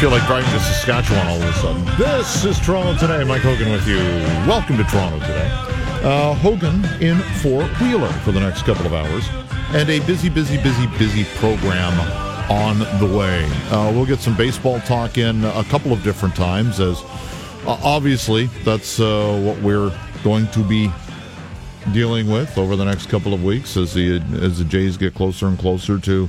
feel like driving to Saskatchewan all of a sudden. This is Toronto Today. Mike Hogan with you. Welcome to Toronto Today. Uh, Hogan in four Wheeler for the next couple of hours. And a busy, busy, busy, busy program on the way. Uh, we'll get some baseball talk in a couple of different times, as uh, obviously that's uh, what we're going to be dealing with over the next couple of weeks as the as the Jays get closer and closer to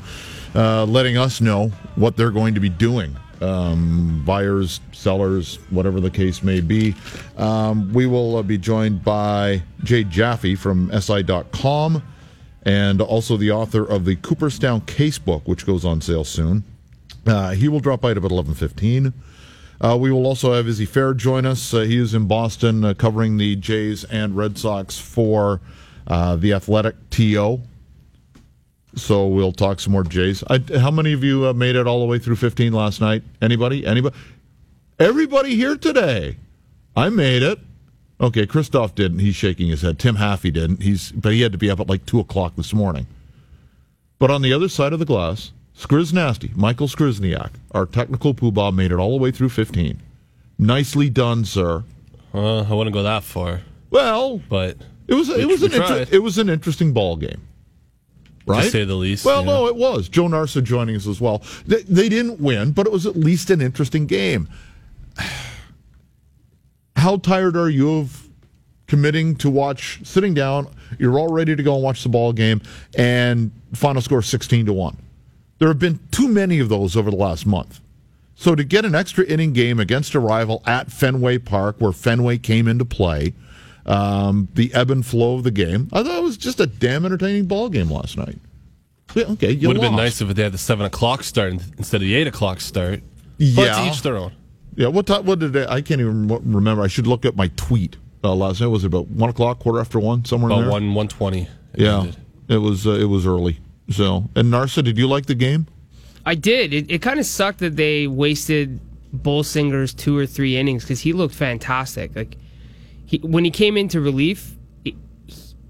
uh, letting us know what they're going to be doing um, buyers, sellers, whatever the case may be. Um, we will uh, be joined by Jay Jaffe from SI.com and also the author of the Cooperstown Casebook, which goes on sale soon. Uh, he will drop by at about 11.15. Uh, we will also have Izzy Fair join us. Uh, he is in Boston uh, covering the Jays and Red Sox for uh, the Athletic TO so we'll talk some more Jays. I, how many of you uh, made it all the way through 15 last night? Anybody? Anybody? Everybody here today. I made it. Okay, Christoph didn't. He's shaking his head. Tim Haffey didn't. He's but he had to be up at like two o'clock this morning. But on the other side of the glass, Skriz Nasty, Michael Skrizniak, our technical poobah, made it all the way through 15. Nicely done, sir. Uh, I wouldn't go that far. Well, but it was it was an inter- it was an interesting ball game right? To say the least. Well, yeah. no, it was. Joe Narsa joining us as well. They, they didn't win, but it was at least an interesting game. How tired are you of committing to watch, sitting down, you're all ready to go and watch the ball game, and final score 16 to 1? There have been too many of those over the last month. So to get an extra inning game against a rival at Fenway Park, where Fenway came into play, um, the ebb and flow of the game. I thought it was just a damn entertaining ball game last night. Yeah, okay, would have been nice if they had the seven o'clock start instead of the eight o'clock start. Yeah, but each their own. Yeah, what time? What did I? I can't even remember. I should look at my tweet uh, last night. Was it about one o'clock, quarter after one, somewhere about in there? one one twenty. Yeah, ended. it was. Uh, it was early. So, and Narsa, did you like the game? I did. It, it kind of sucked that they wasted Bolsinger's two or three innings because he looked fantastic. Like he, when he came into relief, it,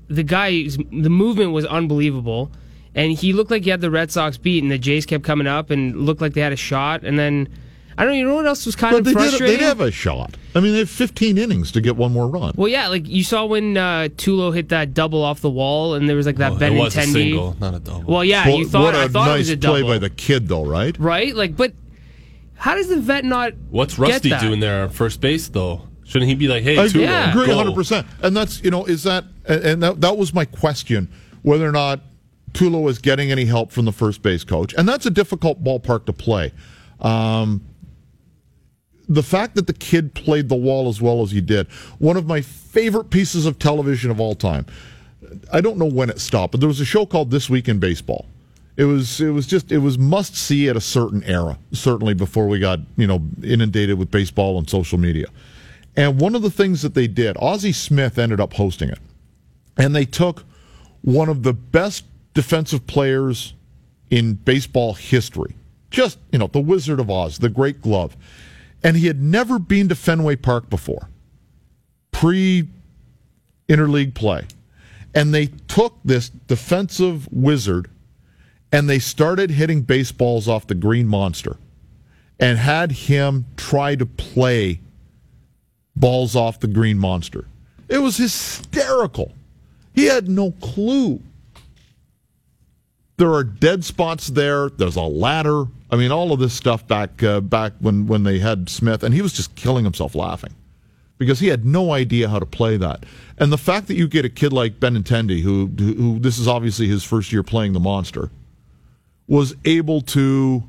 the guy, the movement was unbelievable, and he looked like he had the Red Sox beat, and the Jays kept coming up and looked like they had a shot, and then. I don't know. You know what else was kind but of they frustrating? Did, they'd have a shot. I mean, they have 15 innings to get one more run. Well, yeah, like you saw when uh, Tulo hit that double off the wall, and there was like that oh, Ben it was a single, not a double. Well, yeah, well, you thought what a I thought nice it was a double. play by the kid, though, right? Right, like, but how does the vet not? What's Rusty doing there on first base, though? Shouldn't he be like, hey, I Tulo, yeah. agree 100. percent And that's you know, is that and that that was my question whether or not Tulo is getting any help from the first base coach, and that's a difficult ballpark to play. Um, the fact that the kid played the wall as well as he did, one of my favorite pieces of television of all time. I don't know when it stopped, but there was a show called This Week in Baseball. It was it was just it was must see at a certain era, certainly before we got you know inundated with baseball and social media. And one of the things that they did, Ozzie Smith ended up hosting it. And they took one of the best defensive players in baseball history, just, you know, the Wizard of Oz, the great glove. And he had never been to Fenway Park before, pre interleague play. And they took this defensive wizard and they started hitting baseballs off the green monster and had him try to play balls off the green monster. It was hysterical. He had no clue. There are dead spots there. There's a ladder. I mean, all of this stuff back uh, back when when they had Smith, and he was just killing himself laughing because he had no idea how to play that. And the fact that you get a kid like Benintendi, who who this is obviously his first year playing the monster, was able to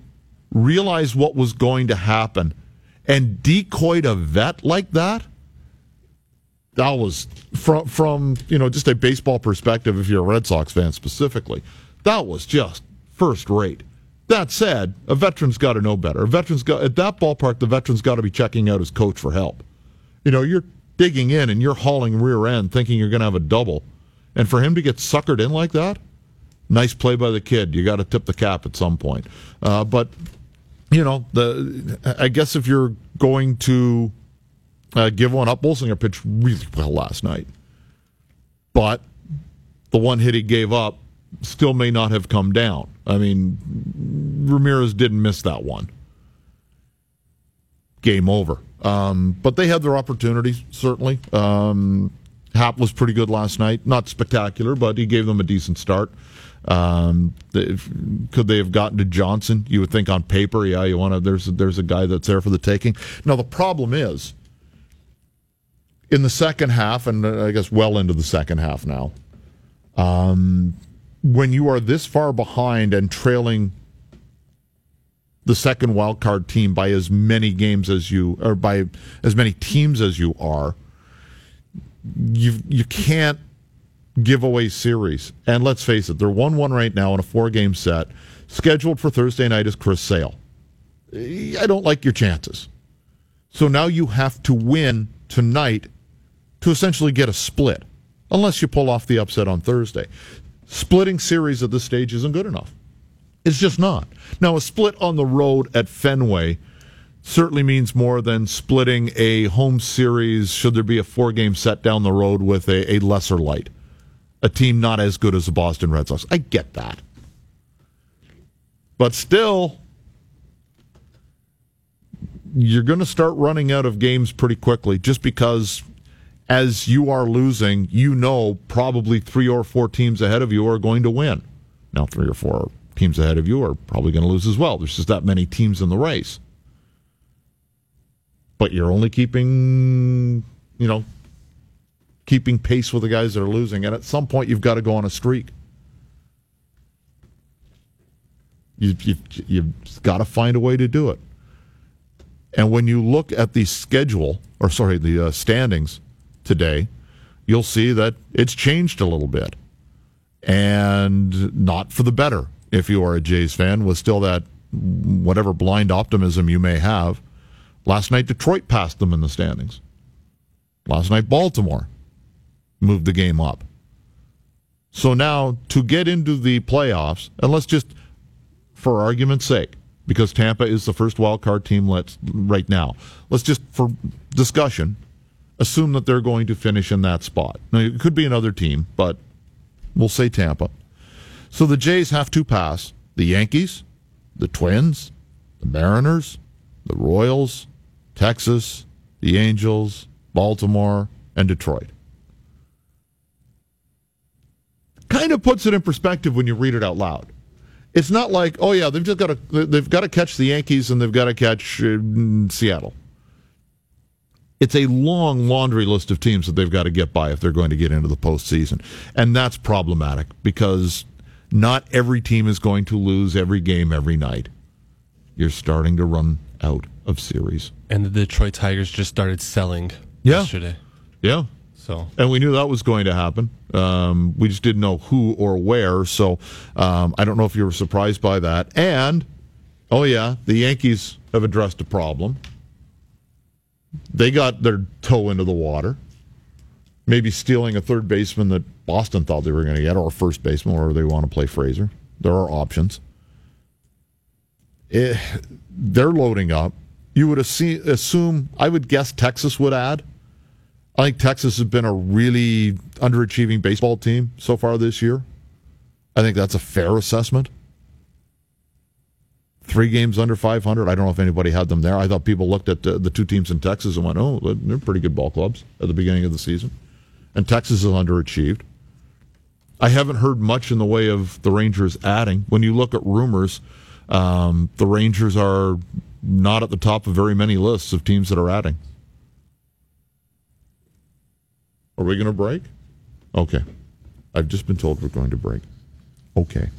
realize what was going to happen and decoyed a vet like that that was from from you know just a baseball perspective if you're a red sox fan specifically that was just first rate. That said a veteran's got to know better. A veteran's got at that ballpark the veteran's got to be checking out his coach for help. You know you're digging in and you're hauling rear end thinking you're going to have a double. And for him to get suckered in like that nice play by the kid. You got to tip the cap at some point. Uh, but you know, the I guess if you're going to uh, give one up, Bolsinger pitched really well last night, but the one hit he gave up still may not have come down. I mean, Ramirez didn't miss that one. game over. Um, but they had their opportunities, certainly. Um, Happ was pretty good last night. Not spectacular, but he gave them a decent start. Um, could they have gotten to Johnson? You would think on paper, yeah, you want to. There's there's a guy that's there for the taking. Now the problem is in the second half, and uh, I guess well into the second half now. Um, when you are this far behind and trailing the second wild card team by as many games as you or by as many teams as you are, you you can't give away series. And let's face it, they're one one right now in a four game set. Scheduled for Thursday night is Chris Sale. I don't like your chances. So now you have to win tonight to essentially get a split, unless you pull off the upset on Thursday. Splitting series at this stage isn't good enough. It's just not. Now, a split on the road at Fenway certainly means more than splitting a home series, should there be a four game set down the road with a, a lesser light, a team not as good as the Boston Red Sox. I get that. But still, you're going to start running out of games pretty quickly just because as you are losing, you know probably three or four teams ahead of you are going to win. Now, three or four teams ahead of you are probably going to lose as well. There's just that many teams in the race. But you're only keeping, you know, keeping pace with the guys that are losing. And at some point, you've got to go on a streak. You, you, you've got to find a way to do it. And when you look at the schedule, or sorry, the uh, standings today, you'll see that it's changed a little bit. And not for the better if you are a Jays fan, with still that whatever blind optimism you may have. Last night, Detroit passed them in the standings. Last night, Baltimore moved the game up. So now, to get into the playoffs, and let's just, for argument's sake, because Tampa is the first wild card team let's, right now, let's just, for discussion, assume that they're going to finish in that spot. Now, it could be another team, but we'll say Tampa. So the Jays have to pass the Yankees, the Twins, the Mariners, the Royals, Texas, the Angels, Baltimore, and Detroit. Kind of puts it in perspective when you read it out loud. It's not like, oh yeah, they've just got to they've got to catch the Yankees and they've got to catch uh, Seattle. It's a long laundry list of teams that they've got to get by if they're going to get into the postseason, and that's problematic because not every team is going to lose every game every night. You're starting to run out of series. And the Detroit Tigers just started selling yeah. yesterday. Yeah. So, and we knew that was going to happen. Um, we just didn't know who or where. So, um, I don't know if you were surprised by that. And, oh yeah, the Yankees have addressed a problem. They got their toe into the water maybe stealing a third baseman that Boston thought they were going to get, or a first baseman, or they want to play Frazier. There are options. It, eh, they're loading up. You would assume, I would guess Texas would add. I think Texas has been a really underachieving baseball team so far this year. I think that's a fair assessment. Three games under 500. I don't know if anybody had them there. I thought people looked at the two teams in Texas and went, oh, they're pretty good ball clubs at the beginning of the season and Texas is underachieved. I haven't heard much in the way of the Rangers adding. When you look at rumors, um, the Rangers are not at the top of very many lists of teams that are adding. Are we going to break? Okay. I've just been told we're going to break. Okay.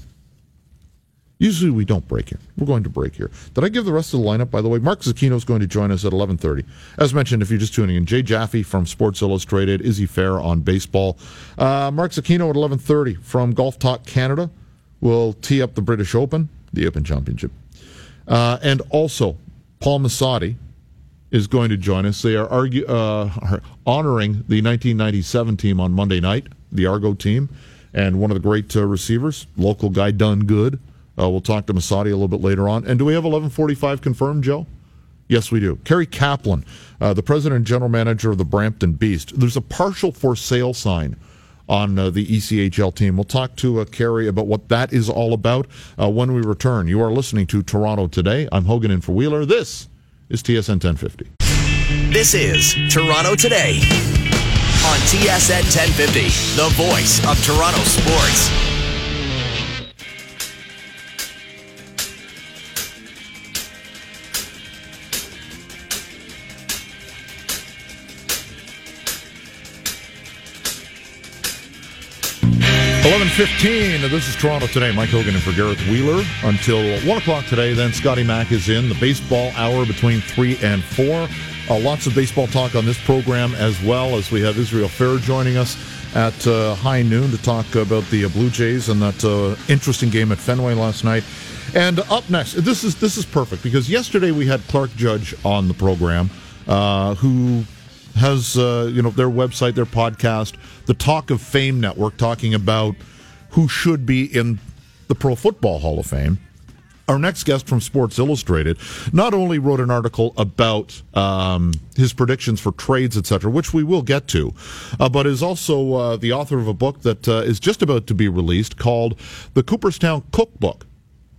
Usually we don't break here. We're going to break here. Did I give the rest of the lineup, by the way? Mark Zecchino is going to join us at 11.30. As mentioned, if you're just tuning in, Jay Jaffe from Sports Illustrated, Izzy Fair on baseball. Uh, Mark Zecchino at 11.30 from Golf Talk Canada will tee up the British Open, the Open Championship. Uh, and also, Paul Masotti is going to join us. They are argue, uh, honoring the 1997 team on Monday night, the Argo team, and one of the great uh, receivers, local guy Done Good, uh, we'll talk to Masotti a little bit later on. And do we have 1145 confirmed, Joe? Yes, we do. Cary Kaplan, uh, the president and general manager of the Brampton Beast. There's a partial for sale sign on uh, the ECHL team. We'll talk to uh, Cary about what that is all about uh, when we return. You are listening to Toronto Today. I'm Hogan in for Wheeler. This is TSN 1050. This is Toronto Today on TSN 1050, the voice of Toronto sports. Eleven fifteen. This is Toronto today. Mike Hogan and for Gareth Wheeler until one o'clock today. Then Scotty Mack is in the baseball hour between three and four. Uh, lots of baseball talk on this program as well as we have Israel Fair joining us at uh, high noon to talk about the uh, Blue Jays and that uh, interesting game at Fenway last night. And up next, this is this is perfect because yesterday we had Clark Judge on the program, uh, who has uh, you know their website, their podcast, the Talk of Fame Network, talking about who should be in the Pro Football Hall of Fame. Our next guest from Sports Illustrated not only wrote an article about um, his predictions for trades, etc., which we will get to, uh, but is also uh, the author of a book that uh, is just about to be released called The Cooperstown Cookbook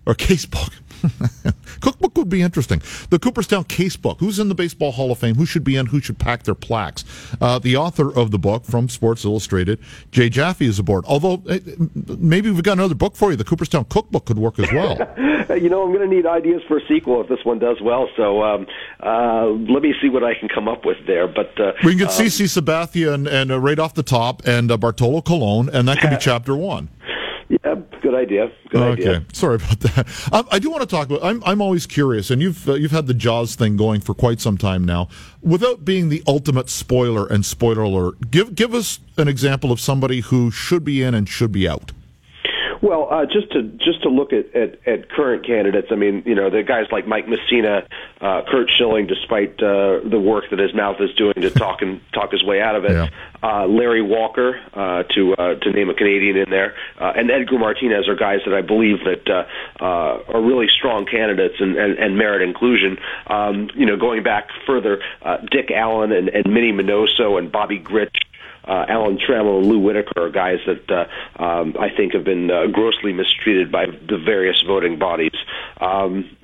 or Casebook. Cookbook would be interesting. The Cooperstown Casebook. Who's in the Baseball Hall of Fame? Who should be in? Who should pack their plaques? Uh, the author of the book from Sports Illustrated, Jay Jaffe, is aboard. Although uh, maybe we've got another book for you. The Cooperstown Cookbook could work as well. you know, I'm going to need ideas for a sequel if this one does well. So um, uh, let me see what I can come up with there. But uh, we can get um, CC Sabathia and, and uh, right off the top, and uh, Bartolo Colon, and that could be chapter one. Good idea. Good okay, idea. sorry about that. I, I, do want to talk about. I'm I'm always curious, and you've uh, you've had the Jaws thing going for quite some time now. Without being the ultimate spoiler and spoiler alert, give give us an example of somebody who should be in and should be out. Well, uh, just to just to look at, at, at current candidates, I mean, you know, the guys like Mike Mussina, uh, Curt Schilling, despite uh, the work that his mouth is doing to talk and talk his way out of it. Yeah. Uh, Larry Walker, uh, to uh, to name a Canadian in there, uh, and Edgar Martinez are guys that I believe that uh, uh, are really strong candidates and, and, and merit inclusion. Um, you know, going back further, uh, Dick Allen and, and Minnie Minoso and Bobby Grich uh, Alan Trammell and Lou Whitaker are guys that uh, um, I think have been uh, grossly mistreated by the various voting bodies. Um,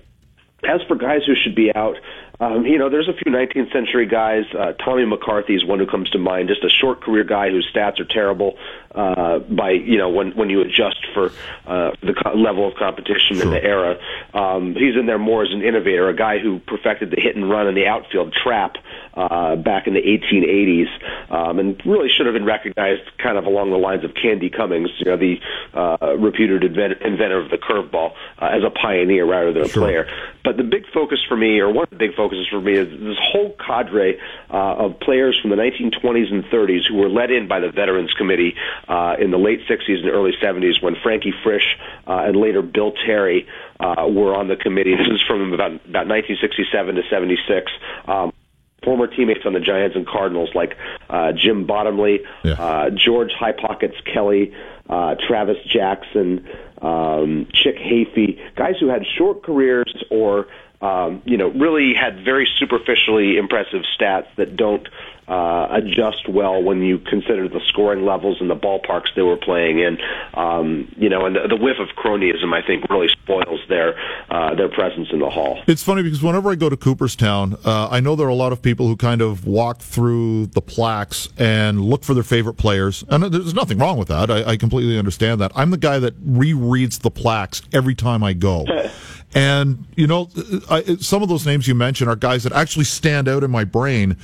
as for guys who should be out, um, you know, there's a few 19th century guys. Uh, Tommy McCarthy is one who comes to mind. Just a short career guy whose stats are terrible uh, by you know when when you adjust for uh, the co- level of competition sure. in the era. Um, he's in there more as an innovator, a guy who perfected the hit and run and the outfield trap uh, back in the 1880s, um, and really should have been recognized kind of along the lines of Candy Cummings, you know, the uh, reputed invent- inventor of the curveball, uh, as a pioneer rather than a sure. player. But the big focus for me, or one of the big focuses for me, is this whole cadre uh, of players from the 1920s and 30s who were let in by the Veterans Committee uh, in the late 60s and early 70s when Frankie Frisch uh, and later Bill Terry uh, were on the committee. This is from about, about 1967 to 76. Um, former teammates on the Giants and Cardinals like uh, Jim Bottomley, yeah. uh, George High Pockets Kelly, uh, Travis Jackson, um, Chick Hafey, guys who had short careers or um, you know really had very superficially impressive stats that don't uh, adjust well when you consider the scoring levels and the ballparks they were playing in. Um, you know, and the, the whiff of cronyism, I think, really spoils their uh, their presence in the hall. It's funny because whenever I go to Cooperstown, uh, I know there are a lot of people who kind of walk through the plaques and look for their favorite players, and there's nothing wrong with that. I, I completely understand that. I'm the guy that rereads the plaques every time I go. And you know, I, some of those names you mentioned are guys that actually stand out in my brain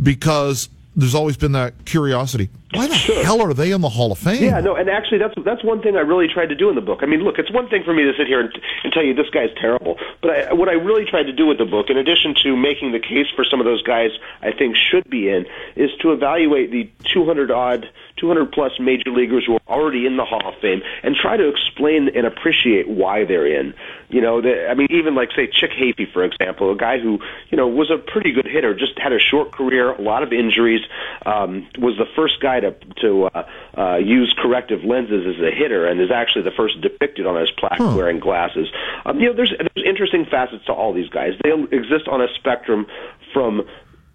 because there's always been that curiosity. Why the sure. hell are they in the Hall of Fame? Yeah, no, and actually, that's that's one thing I really tried to do in the book. I mean, look, it's one thing for me to sit here and, and tell you this guy's terrible, but I, what I really tried to do with the book, in addition to making the case for some of those guys I think should be in, is to evaluate the 200 odd, 200 plus major leaguers who are already in the Hall of Fame and try to explain and appreciate why they're in. You know, the, I mean, even like say Chick Hafey, for example, a guy who you know was a pretty good hitter, just had a short career, a lot of injuries, um, was the first guy to to uh, uh, use corrective lenses as a hitter, and is actually the first depicted on his plaque huh. wearing glasses. Um, you know, there's there's interesting facets to all these guys. They exist on a spectrum from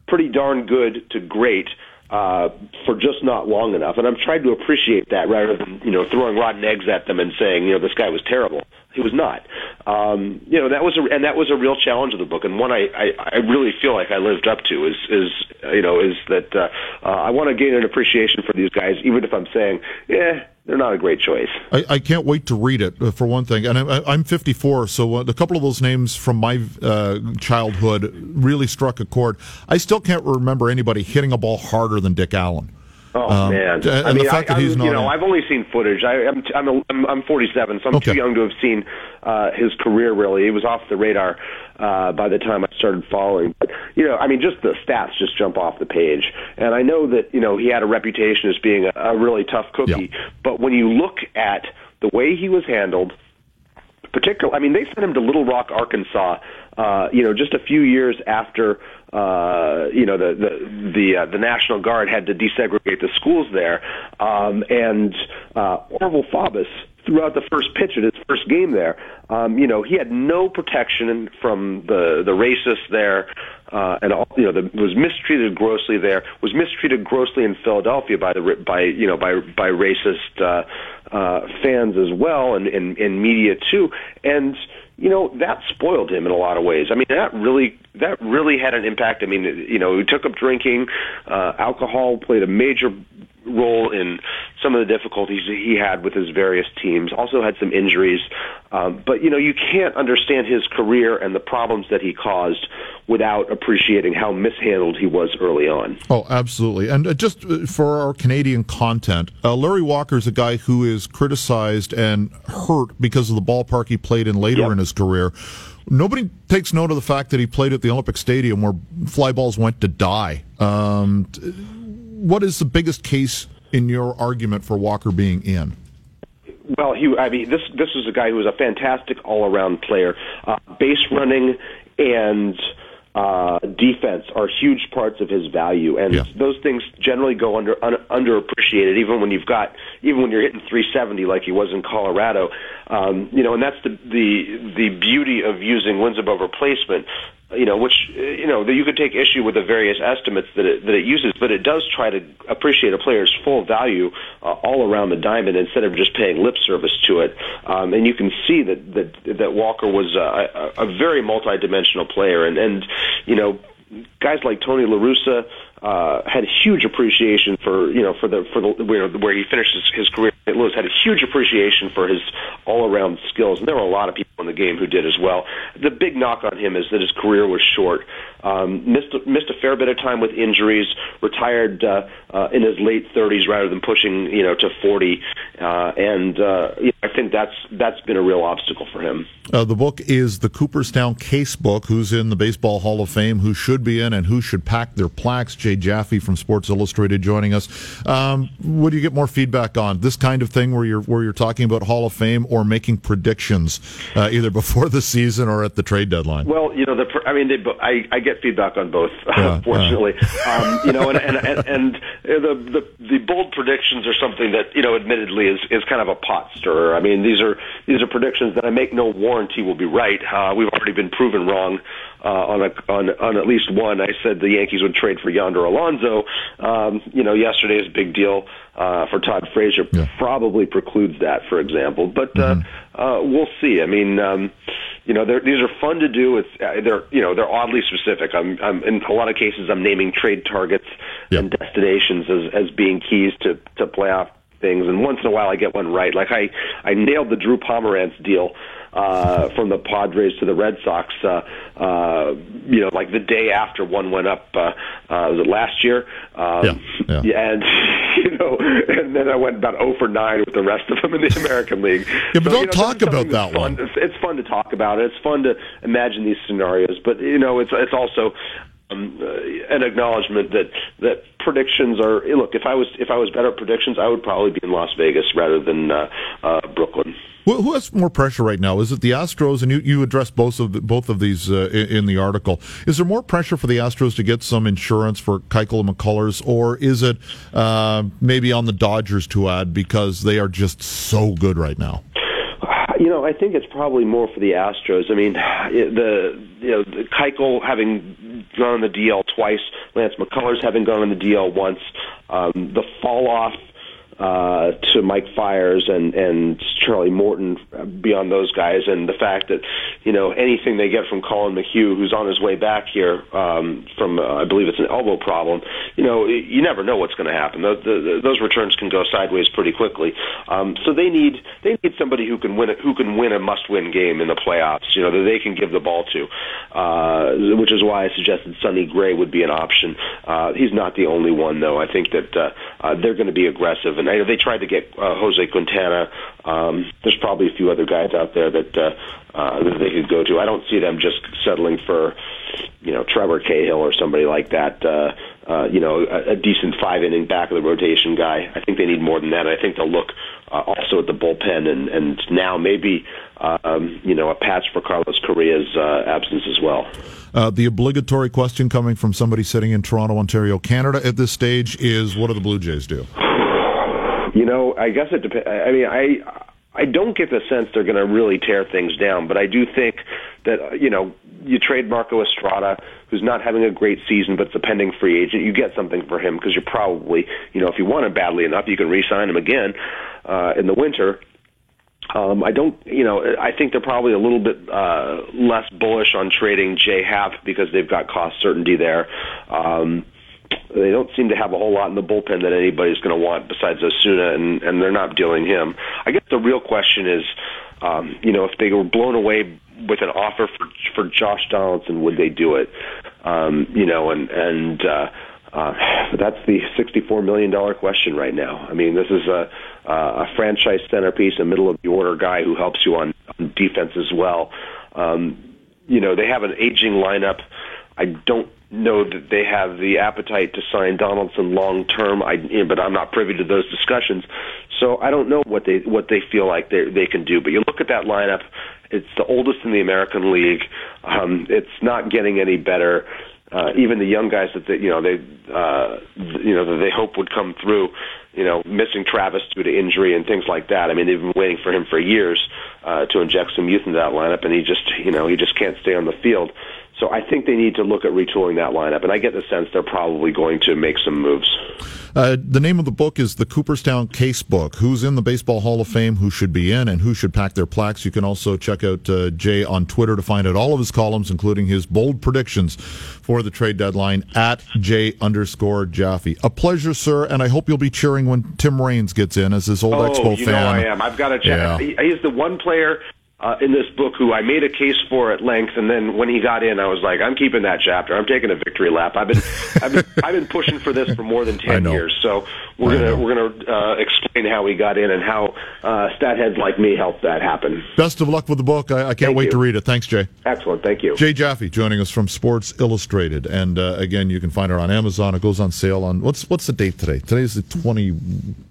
pretty darn good to great uh, for just not long enough. And I'm trying to appreciate that rather than you know throwing rotten eggs at them and saying you know this guy was terrible. He was not. Um, you know, that was a and that was a real challenge of the book, and one I, I, I really feel like I lived up to is is you know is that uh, uh, I want to gain an appreciation for these guys, even if I'm saying, yeah, they're not a great choice. I, I can't wait to read it uh, for one thing, and I, I'm 54, so uh, a couple of those names from my uh, childhood really struck a chord. I still can't remember anybody hitting a ball harder than Dick Allen. Oh um, man! And I mean, the fact I, that he's I'm, not, you know, I've only seen footage. I, I'm I'm, a, I'm I'm 47, so I'm Okay. too young to have seen uh, his career. Really, he was off the radar uh, by the time I started following. But you know, I mean, just the stats just jump off the page. And I know that you know he had a reputation as being a, a really tough cookie. Yeah. But when you look at the way he was handled, particularly, I mean, they sent him to Little Rock, Arkansas. Uh, you know, just a few years after uh, you know the the the, uh, the National Guard had to desegregate the schools there, um, and uh, Orville Faubus threw out the first pitch at his first game there. Um, you know, he had no protection from the the racists there, uh, and all, you know, the, was mistreated grossly there. Was mistreated grossly in Philadelphia by the by you know by by racist uh, uh, fans as well, and in media too, and you know that spoiled him in a lot of ways. I mean, that really that really had an impact. I mean, you know, he took up drinking, uh, alcohol played a major role in some of the difficulties that he had with his various teams. Also had some injuries, um, but you know, you can't understand his career and the problems that he caused without appreciating how mishandled he was early on. Oh, absolutely. And uh, just uh, for our Canadian content, uh, Larry Walker is a guy who is criticized and hurt because of the ballpark he played in later Yep. in his career. Nobody takes note of the fact that he played at the Olympic Stadium where fly balls went to die. Um, what is the biggest case in your argument for Walker being in? Well, he, I mean, this this was a guy who was a fantastic all-around player. Uh, base running and uh, defense are huge parts of his value, and Yeah. those things generally go under un, underappreciated. Even when you've got, even when you're hitting 370 like he was in Colorado, um, you know, and that's the the the beauty of using wins above replacement. You know, which you know that you could take issue with the various estimates that it that it uses, but it does try to appreciate a player's full value uh, all around the diamond instead of just paying lip service to it. Um, and you can see that that that Walker was a, a, a very multidimensional player, and and you know guys like Tony La Russa uh, had a huge appreciation for you know for the for the where, where he finished his, his career Lewis had a huge appreciation for his all around skills, and there were a lot of people in the game who did as well. The big knock on him is that his career was short. Um, missed missed a fair bit of time with injuries. Retired uh, uh, in his late 30s rather than pushing you know to 40, uh, and uh, you know, I think that's that's been a real obstacle for him. Uh, the book is the Cooperstown Case Book. Who's in the Baseball Hall of Fame? Who should be in, and who should pack their plaques? Jay Jaffe from Sports Illustrated joining us. Um, what do you get more feedback on this kind of thing, where you're where you're talking about Hall of Fame or making predictions, uh, either before the season or at the trade deadline? Well, you know, the I mean, they, I I get feedback on both, Yeah, fortunately. Um, you know, and and and, and the, the the bold predictions are something that you know, admittedly, is is kind of a pot stirrer. I mean, these are these are predictions that I make no warranty will be right. Uh, we've already been proven wrong uh, on a on on at least one. I said the Yankees would trade for Yonder Alonso. Um, you know, yesterday's big deal uh, for Todd Frazier Yeah. probably precludes that, for example. But uh, uh, we'll see. I mean, um, you know, they're, these are fun to do. It's uh, they're you know they're oddly specific. I'm, I'm in a lot of cases I'm naming trade targets Yeah. and destinations as as being keys to to playoff things. And once in a while I get one right. Like I I nailed the Drew Pomeranz deal. Uh, from the Padres to the Red Sox, uh, uh, you know, like the day after one went up, uh, uh, was it last year? Um, Yeah, yeah. and you know, and then I went about 0 for 9 with the rest of them in the American League. Yeah, but So, don't you know, talk about that fun. one. It's, it's fun to talk about it. It's fun to imagine these scenarios, but you know, it's it's also um, uh, an acknowledgement that that predictions are. Look, if I was if I was better at predictions, I would probably be in Las Vegas rather than uh, uh, Brooklyn. Who, who has more pressure right now? Is it the Astros? And you, you addressed both of the, both of these uh, in, in the article. Is there more pressure for the Astros to get some insurance for Keuchel and McCullers, or is it uh, maybe on the Dodgers to add because they are just so good right now? You know, I think it's probably more for the Astros. I mean, the you know, the Keuchel having gone on the DL twice, Lance McCullers having gone on the DL once, um, the fall off uh, to Mike Fiers and and Charlie Morton beyond those guys, and the fact that you know anything they get from Collin McHugh, who's on his way back here um, from uh, I believe it's an elbow problem. You know, you never know what's going to happen. Those, the, those returns can go sideways pretty quickly. Um, so they need they need somebody who can win it, who can win a must-win game in the playoffs. You know, that they can give the ball to, uh, which is why I suggested Sonny Gray would be an option. Uh, he's not the only one, though. I think that uh, uh, they're going to be aggressive, and I know they tried to get uh, Jose Quintana. Um, there's probably a few other guys out there that uh, uh, that they could go to. I don't see them just settling for, you know, Trevor Cahill or somebody like that. Uh, uh, you know, a, a decent five inning back of the rotation guy. I think they need more than that. I think they'll look uh, also at the bullpen and and now maybe um, you know a patch for Carlos Correa's uh, absence as well. Uh, the obligatory question coming from somebody sitting in Toronto, Ontario, Canada at this stage is what do the Blue Jays do? You know, I guess it depends. I mean, I I don't get the sense they're going to really tear things down, but I do think that uh, you know you trade Marco Estrada, who's not having a great season, but it's a pending free agent. You get something for him because you're probably you know if you want him badly enough, you can re-sign him again uh, in the winter. Um, I don't, you know, I think they're probably a little bit uh, less bullish on trading Jay Happ because they've got cost certainty there. Um, they don't seem to have a whole lot in the bullpen that anybody's going to want besides Osuna, and, and they're not dealing him. I guess the real question is, um, you know, if they were blown away with an offer for for Josh Donaldson, would they do it? Um, you know, and and uh, uh, that's the sixty-four million dollar question right now. I mean, this is a a franchise centerpiece, a middle of the order guy who helps you on, on defense as well. Um, you know, they have an aging lineup. I don't know that they have the appetite to sign Donaldson long term. I, but I'm not privy to those discussions, so I don't know what they what they feel like they they can do. But you look at that lineup; it's the oldest in the American League. Um, it's not getting any better. Uh, even the young guys that they, you know they uh, you know that they hope would come through, you know, missing Travis due to injury and things like that. I mean, they've been waiting for him for years uh, to inject some youth into that lineup, and he just you know he just can't stay on the field. So I think they need to look at retooling that lineup, and I get the sense they're probably going to make some moves. Uh, the name of the book is the Cooperstown Case Book. Who's in the Baseball Hall of Fame? Who should be in, and who should pack their plaques? You can also check out uh, Jay on Twitter to find out all of his columns, including his bold predictions for the trade deadline at Jay underscore Jaffe. A pleasure, sir, and I hope you'll be cheering when Tim Raines gets in as his old oh, Expo you fan. know I am. I've got to check. Yeah. He's the one player uh, in this book who I made a case for at length, and then when he got in, I was like, "I'm keeping that chapter. I'm taking a victory lap." I've been, I've been, I've been pushing for this for more than ten years. So we're I gonna know. we're gonna uh, explain how he got in and how uh, stat heads like me helped that happen. Best of luck with the book. I, I can't Thank wait you. to read it. Thanks, Jay. Excellent. Thank you. Jay Jaffe joining us from Sports Illustrated, and uh, again, you can find it on Amazon. It goes on sale on what's what's the date today? Today's the twenty.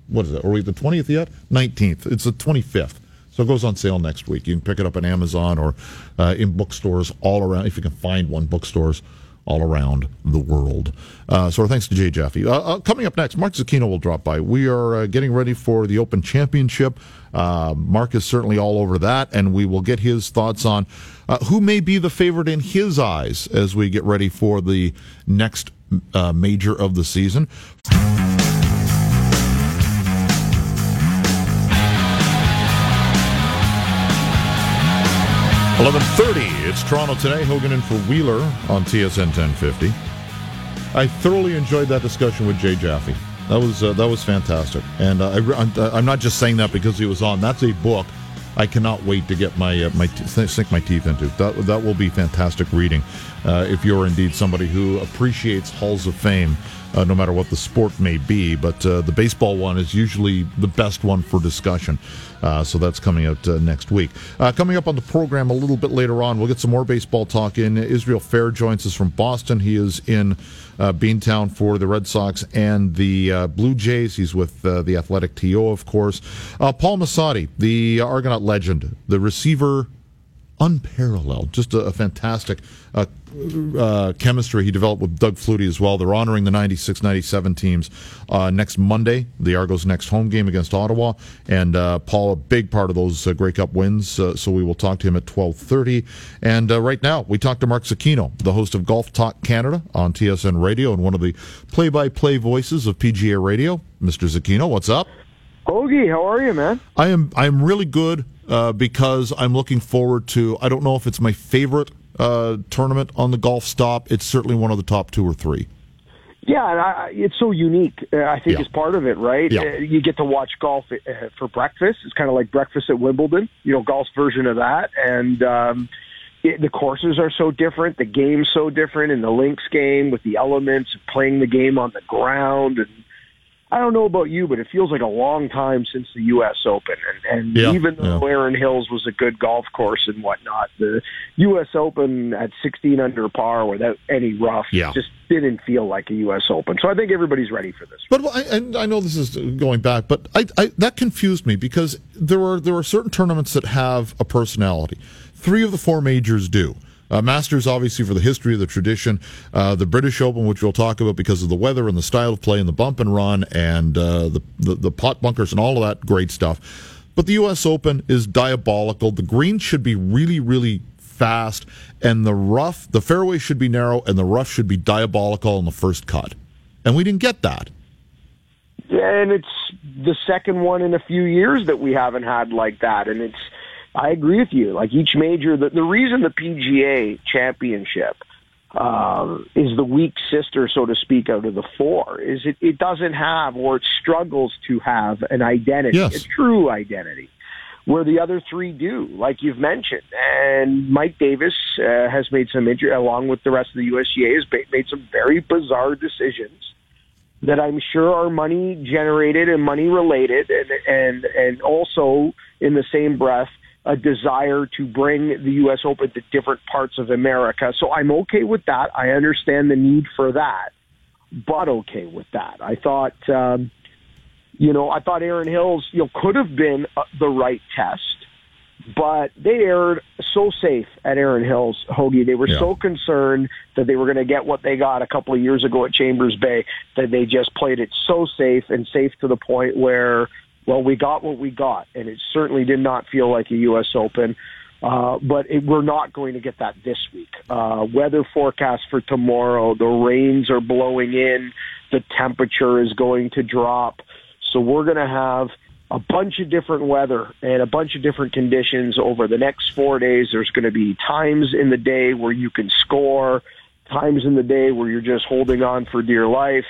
What is it? Are we the twentieth yet? Nineteenth. It's the twenty fifth. So it goes on sale next week. You can pick it up on Amazon or uh, in bookstores all around, if you can find one, bookstores all around the world. Uh, so thanks to Jay Jaffe. Uh, uh, coming up next, Mark Zecchino will drop by. We are uh, getting ready for the Open Championship. Uh, Mark is certainly all over that, and we will get his thoughts on who may be the favorite in his eyes as we get ready for the next major of the season. 11:30. It's Toronto today. Hogan in for Wheeler on TSN 1050. I thoroughly enjoyed that discussion with Jay Jaffe. That was uh, that was fantastic, and uh, I, am not just saying that because he was on. That's a book I cannot wait to get my uh, my t- sink my teeth into. That that will be fantastic reading. Uh, if you're indeed somebody who appreciates halls of fame, uh, no matter what the sport may be, but uh, the baseball one is usually the best one for discussion. Uh, so that's coming out uh, next week. Uh, coming up on the program a little bit later on, we'll get some more baseball talk in. Israel Fair joins us from Boston. He is in uh, Beantown for the Red Sox and the uh, Blue Jays. He's with uh, the Athletic TO, of course. Paul Masotti, the Argonaut legend, the receiver unparalleled. Just a, a fantastic uh, uh, chemistry he developed with Doug Flutie as well. They're honoring the 96 97 teams uh, next Monday, the Argos' next home game against Ottawa. And uh, Paul, a big part of those uh, Grey Cup wins, uh, so we will talk to him at 12.30. And right now, we talk to Mark Zecchino, the host of Golf Talk Canada on TSN Radio and one of the play by play voices of PGA Radio. Mr. Zecchino, what's up? Hoagie, how are you, man? I am I am really good uh, because I'm looking forward to. I don't know if it's my favorite uh, tournament on the golf stop. It's certainly one of the top two or three. Yeah, and I, it's so unique. Uh, I think Yeah. it's part of it, right? Yeah. Uh, you get to watch golf uh, for breakfast. It's kind of like breakfast at Wimbledon, you know, golf's version of that. And um, it, the courses are so different, the game's so different, in the links game with the elements of playing the game on the ground. And I don't know about you, but it feels like a long time since the U.S. Open. And, and Yeah, even though yeah. Erin Hills was a good golf course and whatnot, the U.S. Open at 16 under par without any rough Yeah. just didn't feel like a U.S. Open. So I think everybody's ready for this. But I, and I know this is going back, but I, I that confused me because there are there are certain tournaments that have a personality. Three of the four majors do. Uh, Masters, obviously, for the history of the tradition. Uh, the British Open, which we'll talk about because of the weather and the style of play and the bump and run and uh, the, the the pot bunkers and all of that great stuff. But the U.S. Open is diabolical. The greens should be really, really fast, and the rough, the fairway should be narrow, and the rough should be diabolical in the first cut. And we didn't get that. Yeah, and it's the second one in a few years that we haven't had like that. And it's, I agree with you. Like each major, the, the reason the PGA Championship um, is the weak sister, so to speak, out of the four is it, it doesn't have or it struggles to have an identity, Yes. a true identity. Where the other three do, like you've mentioned, and Mike Davis uh, has made some, inter- along with the rest of the USGA, has made some very bizarre decisions that I'm sure are money generated and money related, and and and also in the same breath a desire to bring the U.S. Open to different parts of America. So I'm okay with that. I understand the need for that, but okay with that. I thought, um, you know, I thought Erin Hills, you know, could have been uh, the right test. But they aired so safe at Erin Hills, Hoagie. They were Yeah. so concerned that they were going to get what they got a couple of years ago at Chambers Bay that they just played it so safe and safe to the point where, well, we got what we got, and it certainly did not feel like a U.S. Open. Uh, but it, we're not going to get that this week. Uh, weather forecast for tomorrow: the rains are blowing in, the temperature is going to drop, so we're going to have a bunch of different weather and a bunch of different conditions over the next four days. There's going to be times in the day where you can score, times in the day where you're just holding on for dear life.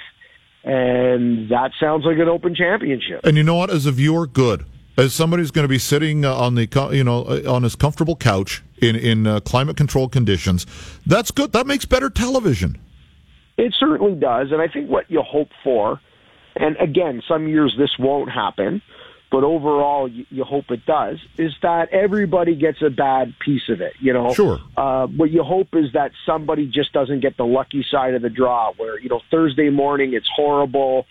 And that sounds like an open championship. And you know what? As a viewer, good. As somebody who's going to be sitting uh, on the you know uh, on his comfortable couch in in uh, climate controlled conditions, that's good. That makes better television. It certainly does. And I think what you hope for, and again, some years this won't happen, but overall you, you hope it does, is that everybody gets a bad piece of it. You know, Sure. Uh, what you hope is that somebody just doesn't get the lucky side of the draw, where you know Thursday morning it's horrible,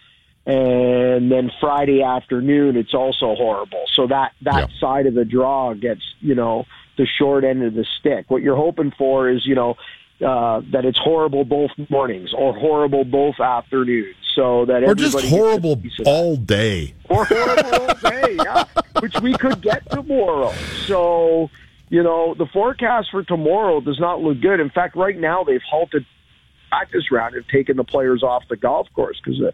and then Friday afternoon it's also horrible. So that that Yeah. side of the draw gets you know the short end of the stick. What you're hoping for is you know uh, that it's horrible both mornings or horrible both afternoons, so that Or just horrible of all day. or horrible all day, yeah, which we could get tomorrow. So, you know, the forecast for tomorrow does not look good. In fact, right now they've halted practice round and taken the players off the golf course because of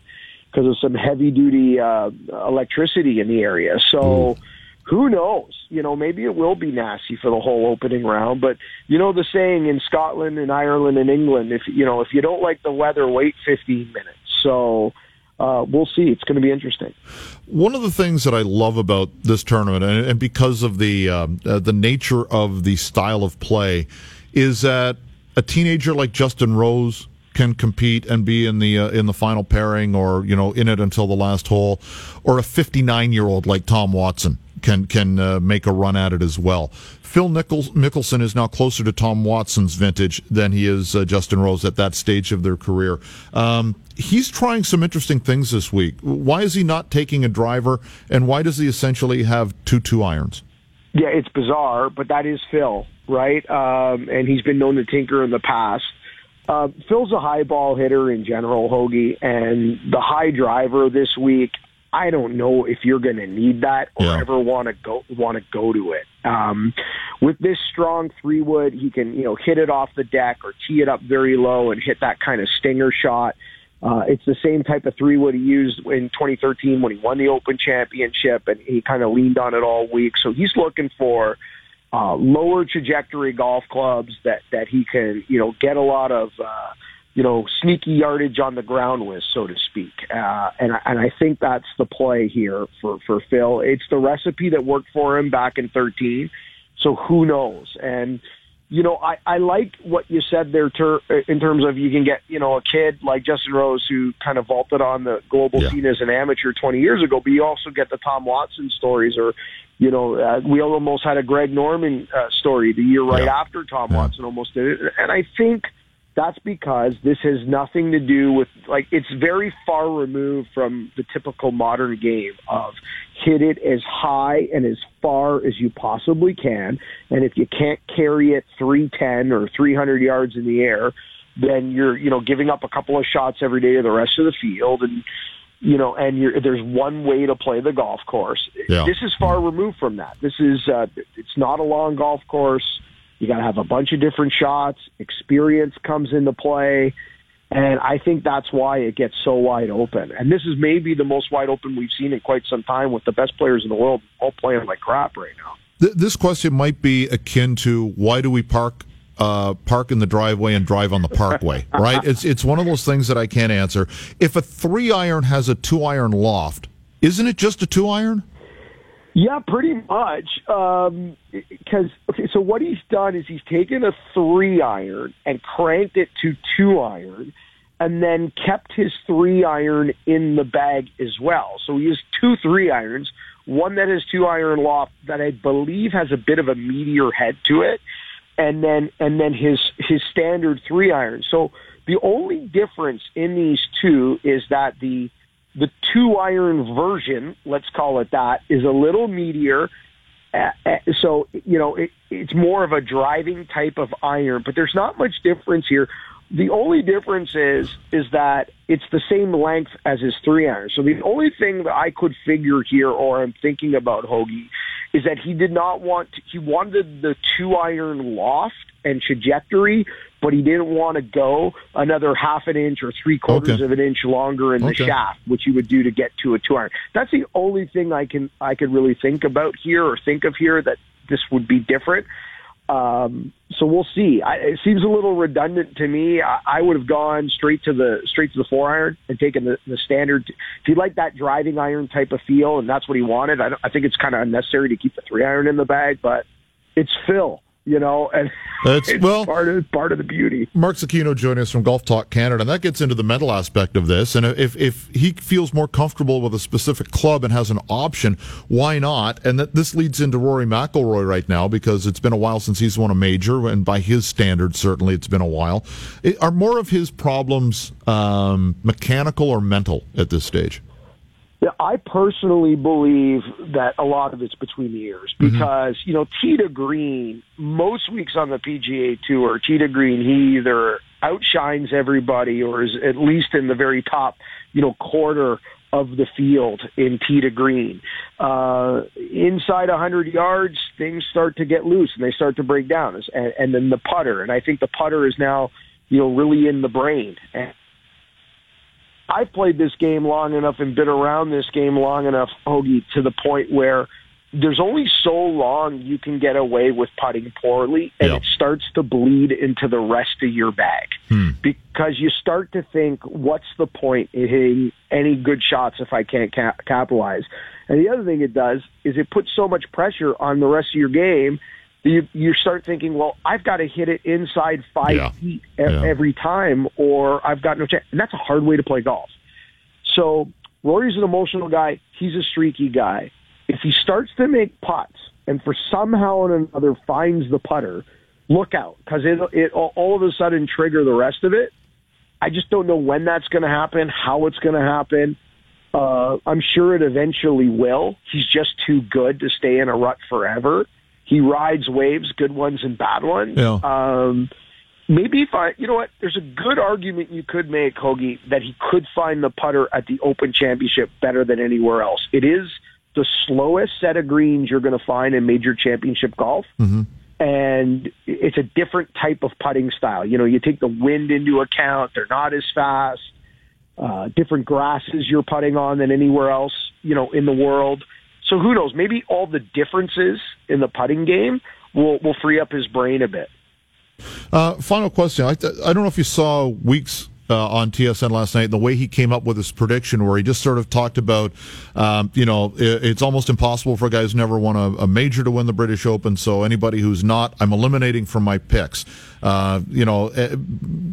because of some heavy duty uh, electricity in the area. So. Who knows? You know, maybe it will be nasty for the whole opening round. But you know the saying in Scotland and Ireland and England: if you know if you don't like the weather, wait 15 minutes. So uh, we'll see. It's going to be interesting. One of the things that I love about this tournament, and, and because of the um, uh, the nature of the style of play, is that a teenager like Justin Rose can compete and be in the uh, in the final pairing, or you know, in it until the last hole, or a 59 year old like Tom Watson can can uh, make a run at it as well. Phil Nichols, Mickelson is now closer to Tom Watson's vintage than he is uh, Justin Rose at that stage of their career. Um, he's trying some interesting things this week. Why is he not taking a driver, and why does he essentially have two two irons? Yeah, it's bizarre, but that is Phil, right? Um, and he's been known to tinker in the past. Uh, Phil's a high ball hitter in general, Hoagie, and the high driver this week. I don't know if you're going to need that or Yeah. ever want to go want to go to it. Um, with this strong three wood, he can you know hit it off the deck or tee it up very low and hit that kind of stinger shot. Uh, it's the same type of three wood he used in 2013 when he won the Open Championship, and he kind of leaned on it all week. So he's looking for uh, lower trajectory golf clubs that that he can you know get a lot of uh, you know sneaky yardage on the ground with, so to speak. Uh, and and I think that's the play here for for Phil. It's the recipe that worked for him back in 13. So who knows? And you know, I, I like what you said there ter- in terms of you can get, you know, a kid like Justin Rose who kind of vaulted on the global yeah. scene as an amateur 20 years ago, but you also get the Tom Watson stories or, you know, uh, we almost had a Greg Norman uh, story the year right yeah. after Tom yeah. Watson almost did it. And I think – that's because this has nothing to do with like it's very far removed from the typical modern game of hit it as high and as far as you possibly can. And if you can't carry it 310 or 300 yards in the air then you're you know giving up a couple of shots every day to the rest of the field. And you know and you're there's one way to play the golf course. Yeah. this is far removed from that. This is uh it's not a long golf course you got to have a bunch of different shots. Experience comes into play. And I think that's why it gets so wide open. And this is maybe the most wide open we've seen in quite some time with the best players in the world all playing like crap right now. This question might be akin to why do we park uh, park in the driveway and drive on the parkway, right? It's it's one of those things that I can't answer. If a three iron has a two iron loft, isn't it just a two iron? Yeah, pretty much. Because um, okay, so what he's done is he's taken a three iron and cranked it to two iron, and then kept his three iron in the bag as well. So he has two three irons, one that has two iron loft that I believe has a bit of a meteor head to it, and then and then his his standard three iron. So the only difference in these two is that the the two iron version, let's call it that, is a little meatier. Uh, uh, so, you know, it, it's more of a driving type of iron, but there's not much difference here. The only difference is is that it's the same length as his three iron. So the only thing that I could figure here, or I'm thinking about Hoagie, is that he did not want to, he wanted the two iron loft and trajectory, but he didn't want to go another half an inch or three quarters okay. of an inch longer in okay. the shaft, which he would do to get to a two iron. That's the only thing I can I could really think about here or think of here that this would be different. Um, so we'll see. I, it seems a little redundant to me. I, I would have gone straight to the straight to the four iron and taken the, the standard. If you like that driving iron type of feel, and that's what he wanted, I, I think it's kind of unnecessary to keep the three iron in the bag. But it's Phil you know, and That's, it's well, part of part of the beauty. Mark Zecchino joining us from Golf Talk Canada, and that gets into the mental aspect of this. And if if he feels more comfortable with a specific club and has an option, why not? And that this leads into Rory McIlroy right now because it's been a while since he's won a major, and by his standards, certainly it's been a while. Are more of his problems um, mechanical or mental at this stage? Yeah, I personally believe that a lot of it's between the ears mm-hmm. because, mm-hmm. you know, to Green, most weeks on the PGA Tour, to Green, he either outshines everybody or is at least in the very top, you know, quarter of the field in Tee to Green. Uh, inside 100 yards, things start to get loose and they start to break down. And, and then the putter, and I think the putter is now, you know, really in the brain. And I've played this game long enough and been around this game long enough, Hoagie, to the point where there's only so long you can get away with putting poorly, and it starts to bleed into the rest of your bag hmm. because you start to think, what's the point in hitting any good shots if I can't cap- capitalize? And the other thing it does is it puts so much pressure on the rest of your game you you start thinking, well, I've got to hit it inside five yeah. feet e- yeah. every time, or I've got no chance. And that's a hard way to play golf. So Rory's an emotional guy. He's a streaky guy. If he starts to make putts and for somehow or another finds the putter, look out because it it all of a sudden trigger the rest of it. I just don't know when that's going to happen, how it's going to happen. Uh, I'm sure it eventually will. He's just too good to stay in a rut forever he rides waves, good ones and bad ones. Yeah. Um, maybe if I, you know what, there's a good argument you could make, Hoagie, that he could find the putter at the Open Championship better than anywhere else. It is the slowest set of greens you're going to find in major championship golf. Mm-hmm. And it's a different type of putting style. You know, you take the wind into account. They're not as fast. uh, different grasses you're putting on than anywhere else, you know, in the world. So who knows? Maybe all the differences in the putting game will will free up his brain a bit. Uh, final question. I, I don't know if you saw Weeks uh, on TSN last night, the way he came up with his prediction, where he just sort of talked about, um, you know, it, it's almost impossible for a guy who's never won a, a, major to win the British Open. So anybody who's not, I'm eliminating from my picks. Uh, you know, it,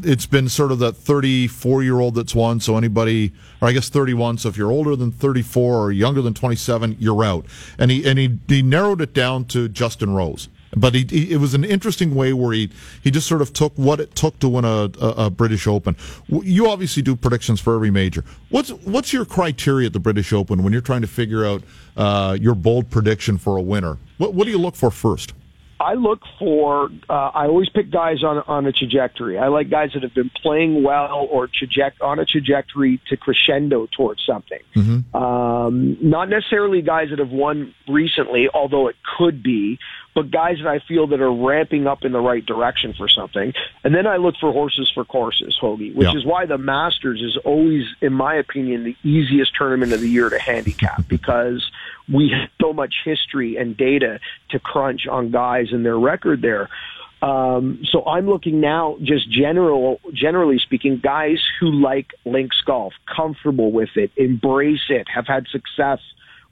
has been sort of that 34 year old that's won. So anybody, or I guess 31. So if you're older than 34 or younger than 27, you're out. And he and he, he narrowed it down to Justin Rose. But he, he, it was an interesting way where he, he just sort of took what it took to win a, a, a, British Open. You obviously do predictions for every major. What's what's your criteria at the British Open when you're trying to figure out uh, your bold prediction for a winner? What, what do you look for first? I look for. Uh, I always pick guys on on a trajectory. I like guys that have been playing well or traje- on a trajectory to crescendo towards something. Mm-hmm. Um, not necessarily guys that have won recently, although it could be but guys that I feel that are ramping up in the right direction for something. And then I look for horses for courses, Hoagie, which yeah. is why the Masters is always, in my opinion, the easiest tournament of the year to handicap because we have so much history and data to crunch on guys and their record there. Um, so I'm looking now, just general, generally speaking, guys who like links golf, comfortable with it, embrace it, have had success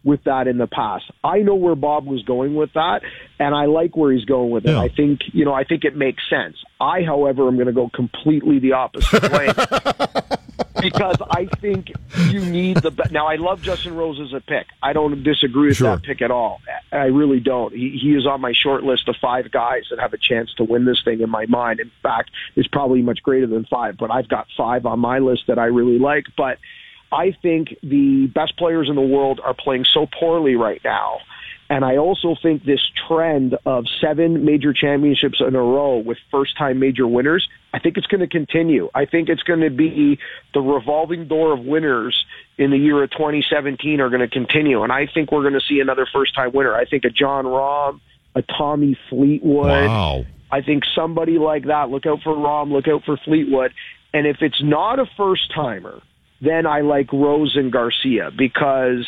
with that in the past. I know where Bob was going with that, and I like where he's going with it. Yeah. I think, you know, I think it makes sense. I, however, am going to go completely the opposite way. because I think you need the best. Now, I love Justin Rose as a pick. I don't disagree with sure. that pick at all. I really don't. He, he is on my short list of five guys that have a chance to win this thing in my mind. In fact, it's probably much greater than five, but I've got five on my list that I really like. But I think the best players in the world are playing so poorly right now. And I also think this trend of seven major championships in a row with first time major winners, I think it's going to continue. I think it's going to be the revolving door of winners in the year of 2017 are going to continue. And I think we're going to see another first time winner. I think a Jon Rahm, a Tommy Fleetwood. Wow. I think somebody like that. Look out for Rahm, look out for Fleetwood. And if it's not a first timer, then I like Rose and Garcia because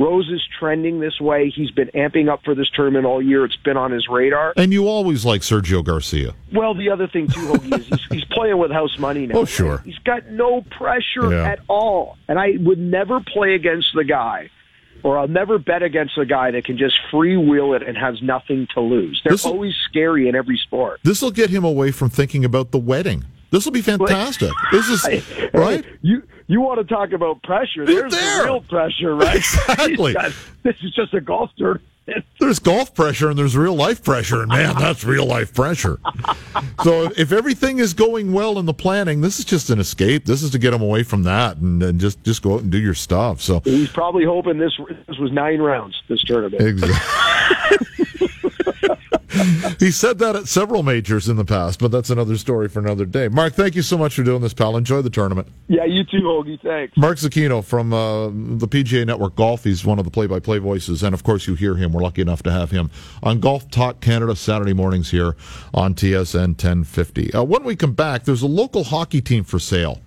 Rose is trending this way. He's been amping up for this tournament all year. It's been on his radar. And you always like Sergio Garcia. Well, the other thing too, Hoagie, is he's, he's, playing with house money now. Oh, sure. He's got no pressure yeah. at all, and I would never play against the guy. Or I'll never bet against a guy that can just freewheel it and has nothing to lose. They're this'll, always scary in every sport. This will get him away from thinking about the wedding. This will be fantastic. this is right. You you want to talk about pressure? There's there. the real pressure, right? Exactly. Got, this is just a golf tournament. There's golf pressure and there's real life pressure, and man, that's real life pressure. so if everything is going well in the planning, this is just an escape. This is to get him away from that and, and just just go out and do your stuff. So he's probably hoping this this was nine rounds this tournament. Exactly. he said that at several majors in the past, but that's another story for another day. Mark, thank you so much for doing this, pal. Enjoy the tournament. Yeah, you too, Hoagie. Thanks. Mark Zecchino from uh, the PGA Network Golf. He's one of the play-by-play voices, and of course, you hear him. We're lucky enough to have him on Golf Talk Canada Saturday mornings here on TSN 1050. Uh, when we come back, there's a local hockey team for sale.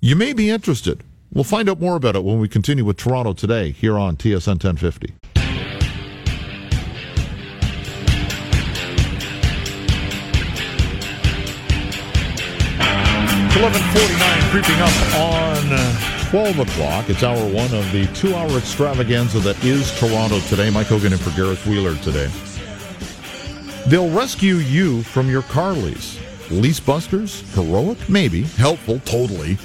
You may be interested. We'll find out more about it when we continue with Toronto today here on TSN 1050. 1149 creeping up on uh, 12 o'clock. It's hour one of the two-hour extravaganza that is Toronto today. Mike Hogan in for Gareth Wheeler today. They'll rescue you from your car lease. Lease busters? Heroic? Maybe. Helpful? Totally.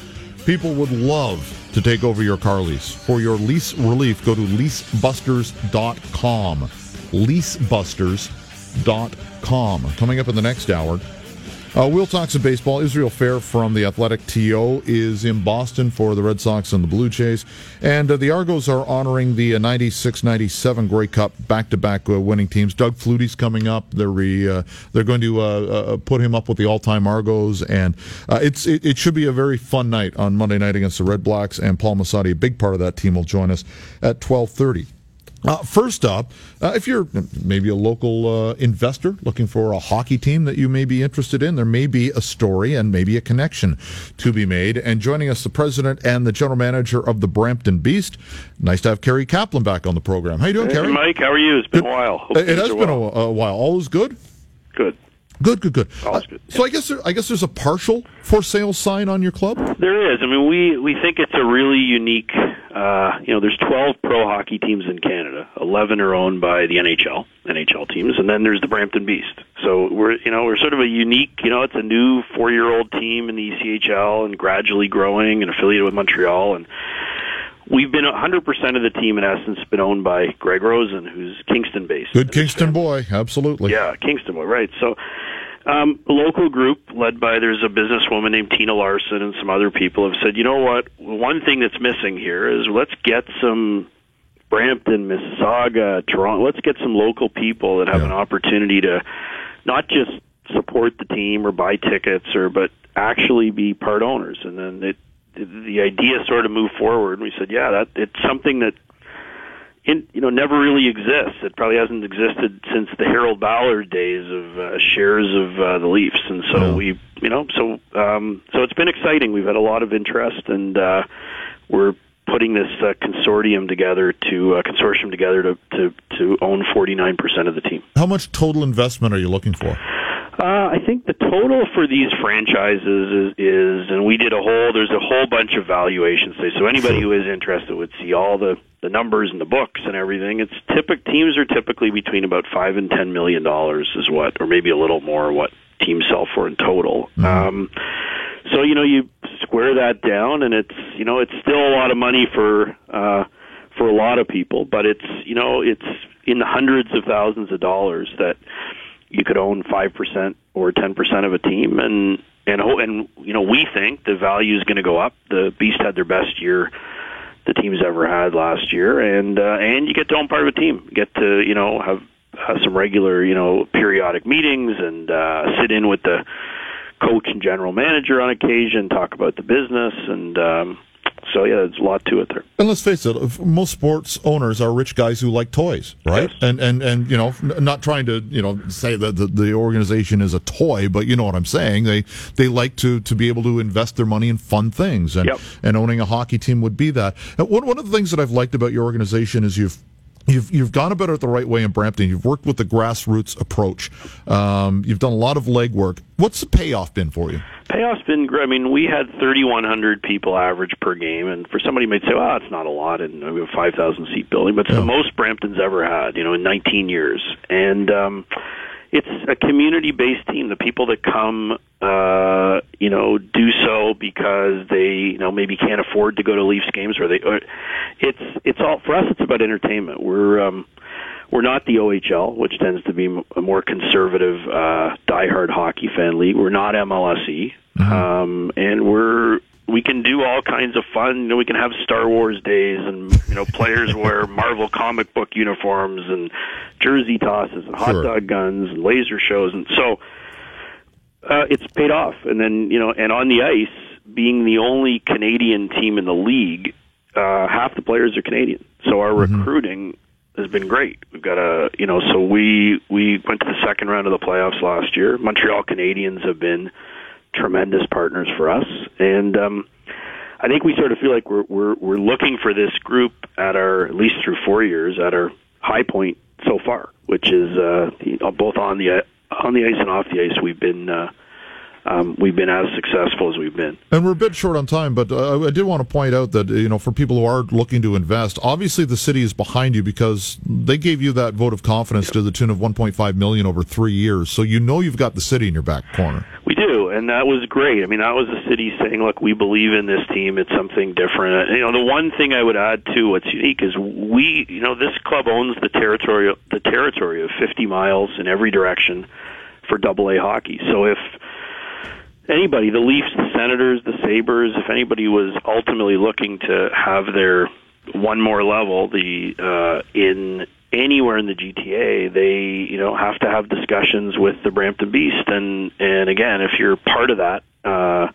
People would love to take over your car lease. For your lease relief, go to leasebusters.com. Leasebusters.com. Coming up in the next hour, uh, we'll talk some baseball. Israel Fehr from the Athletic TO is in Boston for the Red Sox and the Blue Jays. And uh, the Argos are honoring the 96 97 Grey Cup back to back winning teams. Doug Flutie's coming up. They're, re, uh, they're going to uh, uh, put him up with the all time Argos. And uh, it's it, it, should be a very fun night on Monday night against the Red Blacks. And Paul Masotti, a big part of that team, will join us at 1230. Uh, first up, uh, if you're maybe a local uh, investor looking for a hockey team that you may be interested in, there may be a story and maybe a connection to be made. And joining us, the president and the general manager of the Brampton Beast. Nice to have Cary Kaplan back on the program. How you doing, hey, Cary? Mike, how are you? It's been Good. a while. Hope it has been a while. All is good. good. Good, good, good. Uh, good, So I guess there, I guess there's a partial for sale sign on your club. There is. I mean, we we think it's a really unique. Uh, you know, there's 12 pro hockey teams in Canada. 11 are owned by the NHL, NHL teams, and then there's the Brampton Beast. So we're you know we're sort of a unique. You know, it's a new four-year-old team in the ECHL and gradually growing and affiliated with Montreal and. We've been 100% of the team, in essence, been owned by Greg Rosen, who's Kingston based. Good Kingston boy, absolutely. Yeah, Kingston boy, right. So, um, a local group led by there's a businesswoman named Tina Larson and some other people have said, you know what, one thing that's missing here is let's get some Brampton, Mississauga, Toronto. Let's get some local people that have Yeah. an opportunity to not just support the team or buy tickets or but actually be part owners. And then it, the idea sort of moved forward. And we said, yeah, that it's something that in, you know never really exists. It probably hasn't existed since the Harold Ballard days of uh, shares of uh, the Leafs, and so Yeah. we, you know, so um, so it's been exciting. We've had a lot of interest, and uh, we're putting this uh, consortium together to uh, consortium together to to to own 49% of the team. How much total investment are you looking for? Uh, I think the total for these franchises is, is, and we did a whole. There's a whole bunch of valuations. So anybody who is interested would see all the the numbers and the books and everything. It's typic teams are typically between about five and ten million dollars is what, or maybe a little more, what teams sell for in total. Um, so you know you square that down, and it's you know it's still a lot of money for uh, for a lot of people, but it's you know it's in the hundreds of thousands of dollars that you could own five percent or ten percent of a team, and and and you know we think the value is going to go up. The Beast had their best year the team's ever had last year, and uh, and you get to own part of a team. Get to you know have uh, some regular you know periodic meetings and uh, sit in with the coach and general manager on occasion, talk about the business, and um, so yeah, there's a lot to it there. And let's face it, most sports owners are rich guys who like toys, right? Yes. And and and you know, not trying to you know say that the, the organization is a toy, but you know what I'm saying. They they like to to be able to invest their money in fun things, and Yep. and owning a hockey team would be that. And one one of the things that I've liked about your organization is you've. You've, you've gone about it the right way in Brampton. You've worked with the grassroots approach. Um, you've done a lot of legwork. What's the payoff been for you? Payoff's been great. I mean, we had 3,100 people average per game, and for somebody might say, "Well, it's not a lot," and we have a 5,000 seat building, but it's the most Brampton's ever had, you know, in 19 years, and um, it's a community-based team. The people that come, uh, you know, do so because they, you know, maybe can't afford to go to Leafs games, or they, or it's it's all for us. It's about entertainment. We're um, we're not the OHL, which tends to be a more conservative, uh, diehard hockey fan league. We're not MLSE, um, and we're we can do all kinds of fun. You know, we can have Star Wars days, and you know, players wear Marvel comic book uniforms and jersey tosses and hot Sure. dog guns and laser shows, and so uh, it's paid off. And then you know, and on the ice, being the only Canadian team in the league, uh, half the players are Canadian. So our recruiting has been great. We've got a you know, so we we went to the second round of the playoffs last year. Montreal Canadiens have been tremendous partners for us, and um, I think we sort of feel like we're we're we're looking for this group at our at least through four years at our high point so far, which is uh, both on the on the ice and off the ice. We've been uh, um, we've been as successful as we've been. And we're a bit short on time, but uh, I did want to point out that, you know, for people who are looking to invest, obviously the city is behind you because they gave you that vote of confidence to the tune of 1.5 million over three years. So you know you've got the city in your back corner. We do, and that was great. I mean, that was the city saying, "Look, we believe in this team. It's something different." You know, the one thing I would add to what's unique is we, you know, this club owns the territory, the territory of 50 miles in every direction for Double A hockey. So if anybody, the Leafs, the Senators, the Sabres, if anybody was ultimately looking to have their one more level, the uh, in anywhere in the GTA, they you know have to have discussions with the Brampton Beast, and and again, if you're part of that. Uh,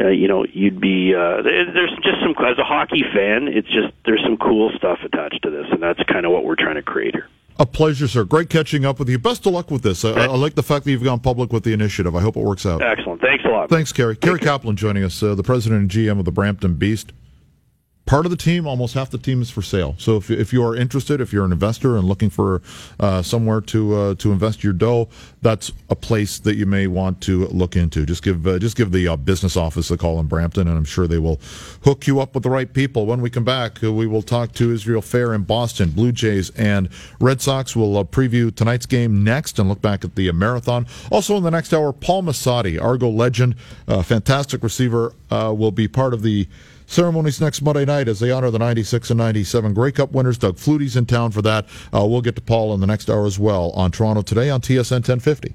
uh, you know, you'd be uh, there's just some as a hockey fan, it's just there's some cool stuff attached to this, and that's kind of what we're trying to create here. A pleasure, sir. Great catching up with you. Best of luck with this. I, I like the fact that you've gone public with the initiative. I hope it works out. Excellent. Thanks a lot. Thanks, Cary. Cary Kaplan joining us, uh, the president and GM of the Brampton Beast part of the team, almost half the team is for sale. So if, if you are interested, if you're an investor and looking for uh, somewhere to uh, to invest your dough, that's a place that you may want to look into. Just give uh, just give the uh, business office a call in Brampton, and I'm sure they will hook you up with the right people. When we come back, uh, we will talk to Israel Fehr in Boston, Blue Jays and Red Sox. We'll uh, preview tonight's game next and look back at the marathon. Also in the next hour, Paul Masotti, Argo legend, fantastic receiver, will be part of the ceremonies next Monday night as they honor the 96 and 97 Grey Cup winners. Doug Flutie's in town for that. Uh, we'll get to Paul in the next hour as well on Toronto Today on TSN 1050.